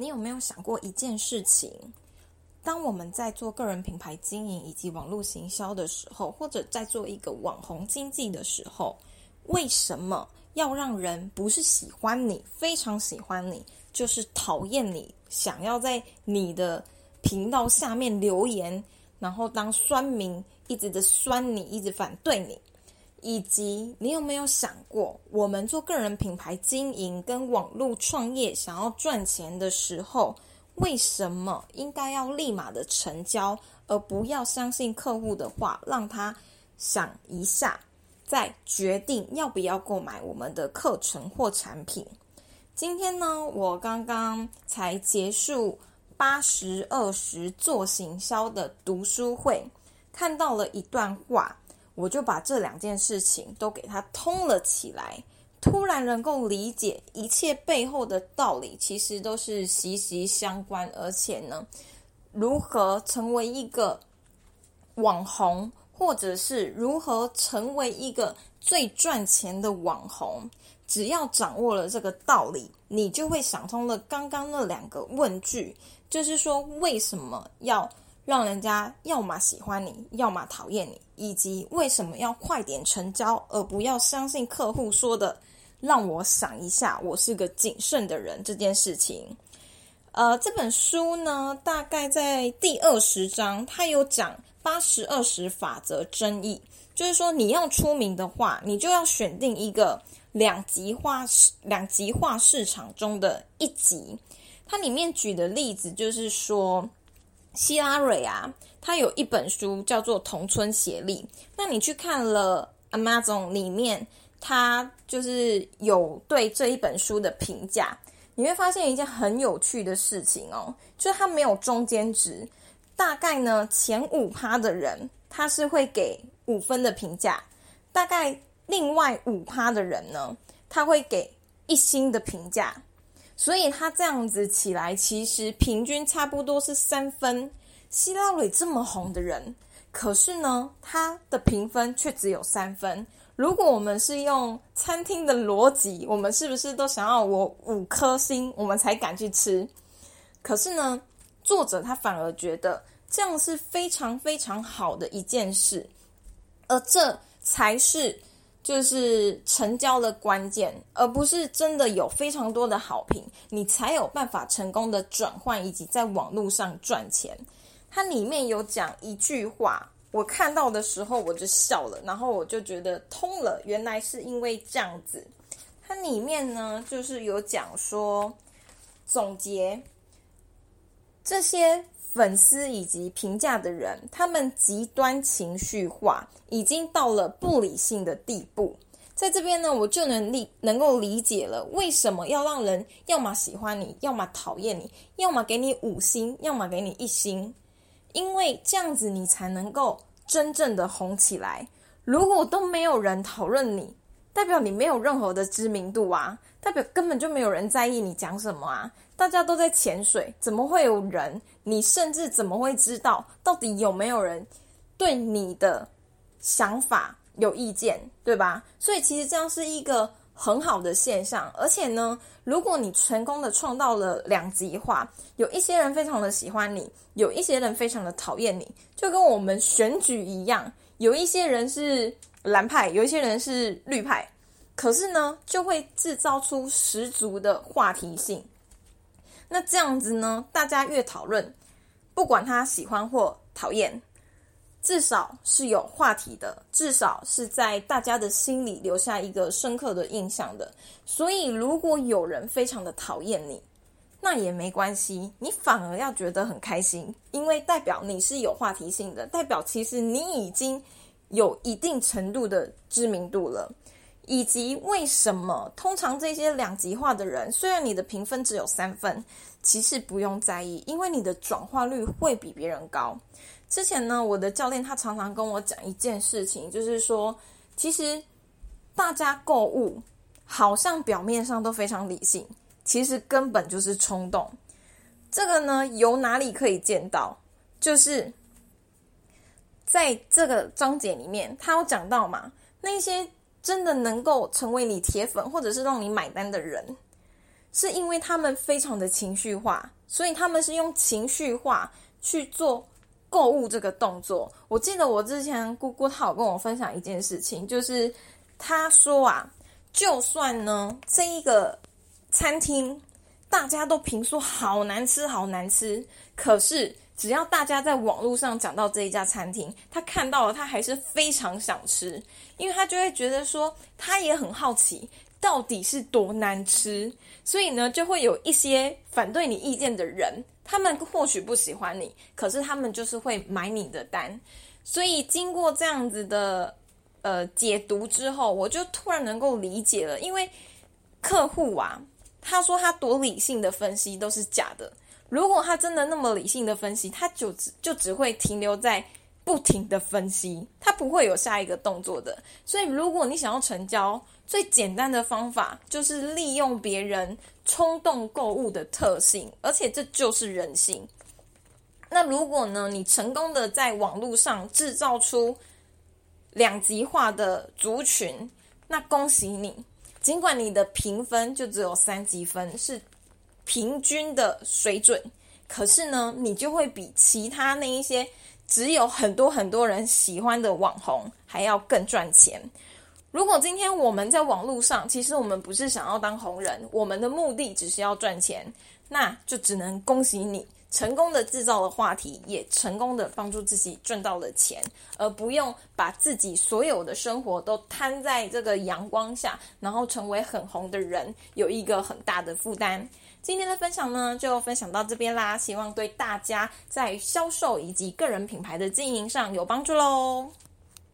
你有没有想过一件事情？当我们在做个人品牌经营以及网络行销的时候，或者在做一个网红经济的时候，为什么要让人不是喜欢你，非常喜欢你，就是讨厌你，想要在你的频道下面留言，然后当酸民，一直的酸你，一直反对你？以及你有没有想过，我们做个人品牌经营跟网络创业，想要赚钱的时候，为什么应该要立马的成交，而不要相信客户的话，让他想一下，再决定要不要购买我们的课程或产品？今天呢，我刚刚才结束八十二十做行销的读书会，看到了一段话。我就把这两件事情都给它通了起来，突然能够理解一切背后的道理，其实都是息息相关。而且呢，如何成为一个网红，或者是如何成为一个最赚钱的网红，只要掌握了这个道理，你就会想通了刚刚那两个问句，就是说为什么要。让人家要么喜欢你，要么讨厌你，以及为什么要快点成交，而不要相信客户说的“让我想一下，我是个谨慎的人”这件事情。呃，这本书呢，大概在第二十章，它有讲八十二十法则争议，就是说你要出名的话，你就要选定一个两极化两极化市场中的一极。它里面举的例子就是说。希拉蕊啊，他有一本书叫做《同村协力》。那你去看了 Amazon 里面，他就是有对这一本书的评价，你会发现一件很有趣的事情哦，就是他没有中间值。大概呢，前五趴的人他是会给五分的评价，大概另外五趴的人呢，他会给一星的评价。所以他这样子起来，其实平均差不多是三分。希拉蕊这么红的人，可是呢，他的评分却只有三分。如果我们是用餐厅的逻辑，我们是不是都想要我五颗星，我们才敢去吃？可是呢，作者他反而觉得这样是非常非常好的一件事，而这才是。就是成交的关键，而不是真的有非常多的好评，你才有办法成功的转换以及在网络上赚钱。它里面有讲一句话，我看到的时候我就笑了，然后我就觉得通了，原来是因为这样子。它里面呢，就是有讲说总结这些。粉丝以及评价的人，他们极端情绪化，已经到了不理性的地步。在这边呢，我就能理能够理解了，为什么要让人要么喜欢你，要么讨厌你，要么给你五星，要么给你一星，因为这样子你才能够真正的红起来。如果都没有人讨论你，代表你没有任何的知名度啊，代表根本就没有人在意你讲什么啊。大家都在潜水，怎么会有人？你甚至怎么会知道到底有没有人对你的想法有意见，对吧？所以其实这样是一个很好的现象。而且呢，如果你成功的创造了两极化，有一些人非常的喜欢你，有一些人非常的讨厌你，就跟我们选举一样，有一些人是蓝派，有一些人是绿派，可是呢，就会制造出十足的话题性。那这样子呢？大家越讨论，不管他喜欢或讨厌，至少是有话题的，至少是在大家的心里留下一个深刻的印象的。所以，如果有人非常的讨厌你，那也没关系，你反而要觉得很开心，因为代表你是有话题性的，代表其实你已经有一定程度的知名度了。以及为什么通常这些两极化的人，虽然你的评分只有三分，其实不用在意，因为你的转化率会比别人高。之前呢，我的教练他常常跟我讲一件事情，就是说，其实大家购物好像表面上都非常理性，其实根本就是冲动。这个呢，由哪里可以见到？就是在这个章节里面，他有讲到嘛，那些。真的能够成为你铁粉，或者是让你买单的人，是因为他们非常的情绪化，所以他们是用情绪化去做购物这个动作。我记得我之前姑姑她有跟我分享一件事情，就是她说啊，就算呢这一个餐厅大家都评说好难吃好难吃，可是。只要大家在网络上讲到这一家餐厅，他看到了，他还是非常想吃，因为他就会觉得说，他也很好奇到底是多难吃，所以呢，就会有一些反对你意见的人，他们或许不喜欢你，可是他们就是会买你的单。所以经过这样子的呃解读之后，我就突然能够理解了，因为客户啊，他说他多理性的分析都是假的。如果他真的那么理性的分析，他就只就只会停留在不停的分析，他不会有下一个动作的。所以，如果你想要成交，最简单的方法就是利用别人冲动购物的特性，而且这就是人性。那如果呢，你成功的在网络上制造出两极化的族群，那恭喜你，尽管你的评分就只有三级分是。平均的水准，可是呢，你就会比其他那一些只有很多很多人喜欢的网红还要更赚钱。如果今天我们在网络上，其实我们不是想要当红人，我们的目的只是要赚钱，那就只能恭喜你。成功的制造了话题，也成功的帮助自己赚到了钱，而不用把自己所有的生活都摊在这个阳光下，然后成为很红的人，有一个很大的负担。今天的分享呢，就分享到这边啦，希望对大家在销售以及个人品牌的经营上有帮助喽。